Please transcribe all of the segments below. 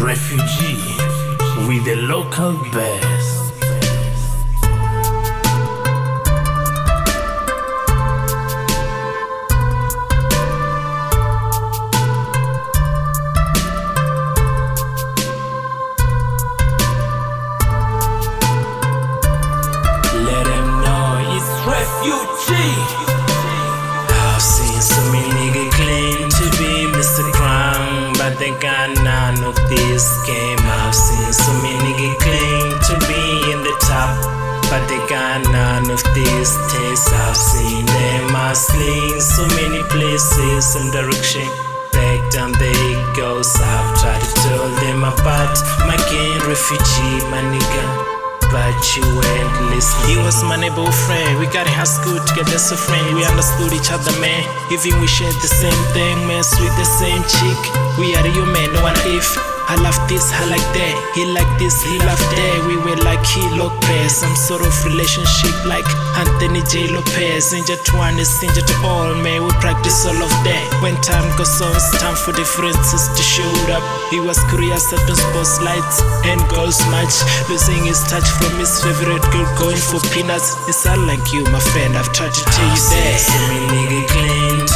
refugee with the local best. Let them know it's refugee. This game. I've seen so many claim to be in the top, but they got none of this taste. I've seen them hustling so many places and direction. Back down they go, so I've tried to tell them apart. My gang refugee, my nigga but you ain't listening. He was my neighbor friend. We got in high school together a friend. We understood each other, man. Even we shared the same thing, man. Sweet the same chick. We are you, man. No one if. I love this, I like that. He like this, he love that. We were like he Lopez. Some sort of relationship like Anthony J. Lopez. Inja to one is inja to all, man. We practice all of that. When time goes on, it's time for differences to show up. He was curious at the spotlights and goals match. Losing his touch from his favorite girl, going for peanuts. It's sound like you, my friend. I've tried to tell you that.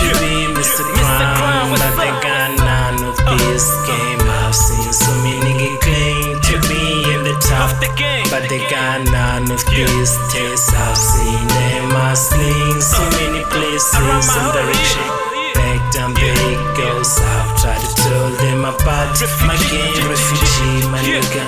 In the top, but they got none of these taste. I've seen them hustling so many places and direction. Back down they go, so I've tried to tell them apart. My gang refugee, my nigga.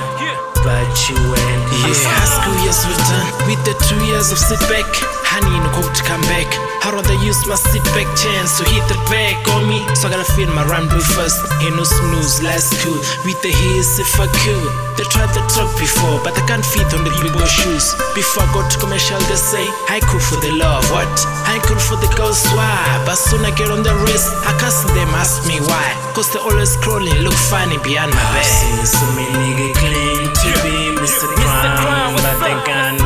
But you ain't Yeah, high school years were done with the two years of setback. Honey, no hope to come back. I'd rather use my sit back chance to hit the back on me. So I gotta feel my runway first. Ain't no snooze, last cool. With the heels if I could. They tried to talk before, but I can't fit on the big boy shoes. Before I go to commercial, they say, I cool for the love. What? I cool for the girls, why? But soon I get on the wrist, I can't see them ask me why. Cause they always crawling, look funny behind my back. I've seen so many niggas claim to be Mr. Crown, but they got none of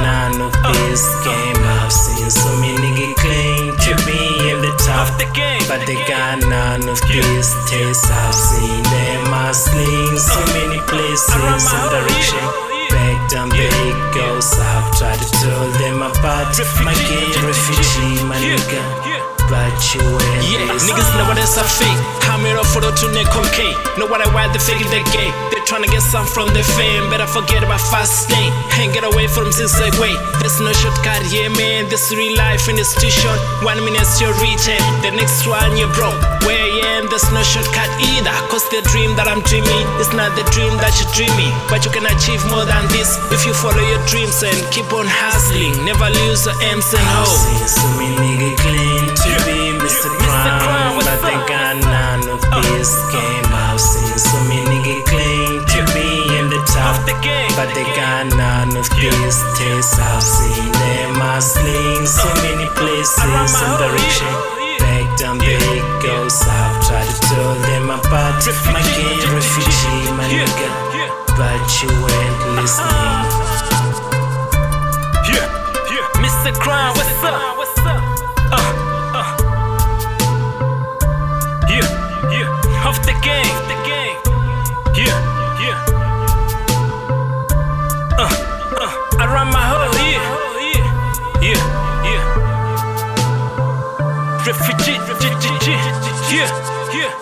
this game. I've seen so many niggas claim to be in the top, of the game, but they got none of this taste. I've seen them hustling so uh, many uh, places and direction. Oh, Back down they go, I've tried to tell them apart. My gang refugee, my nigga. But you Yeah, listening. niggas know what is a fake. Camera photo to neck okay. Know what I why they fake they gay. They tryna get some from the fame. Better forget about fast lane. And get away from zigzag way. There's no shortcut, yeah man. This real life and it's too short. One minute you're reaching, the next one you're broke. Where I am, there's no shortcut either. Cause the dream that I'm dreaming is not the dream that you're dreaming. But you can achieve more than this if you follow your dreams and keep on hustling. Never lose your aims and I've this game. I've seen so many niggas claim to be in the top, but they got none of this taste. I've seen them hustling so oh. many places and direction. Oh, back down they go, so I've tried to tell them apart. My gang refugee, my nigga, but you ain't listening. Yeah, yeah. Mr. Crown, what's up? Game. Yeah, yeah. Uh, uh. I run my whole yeah, yeah, yeah. Refugee, yeah, yeah.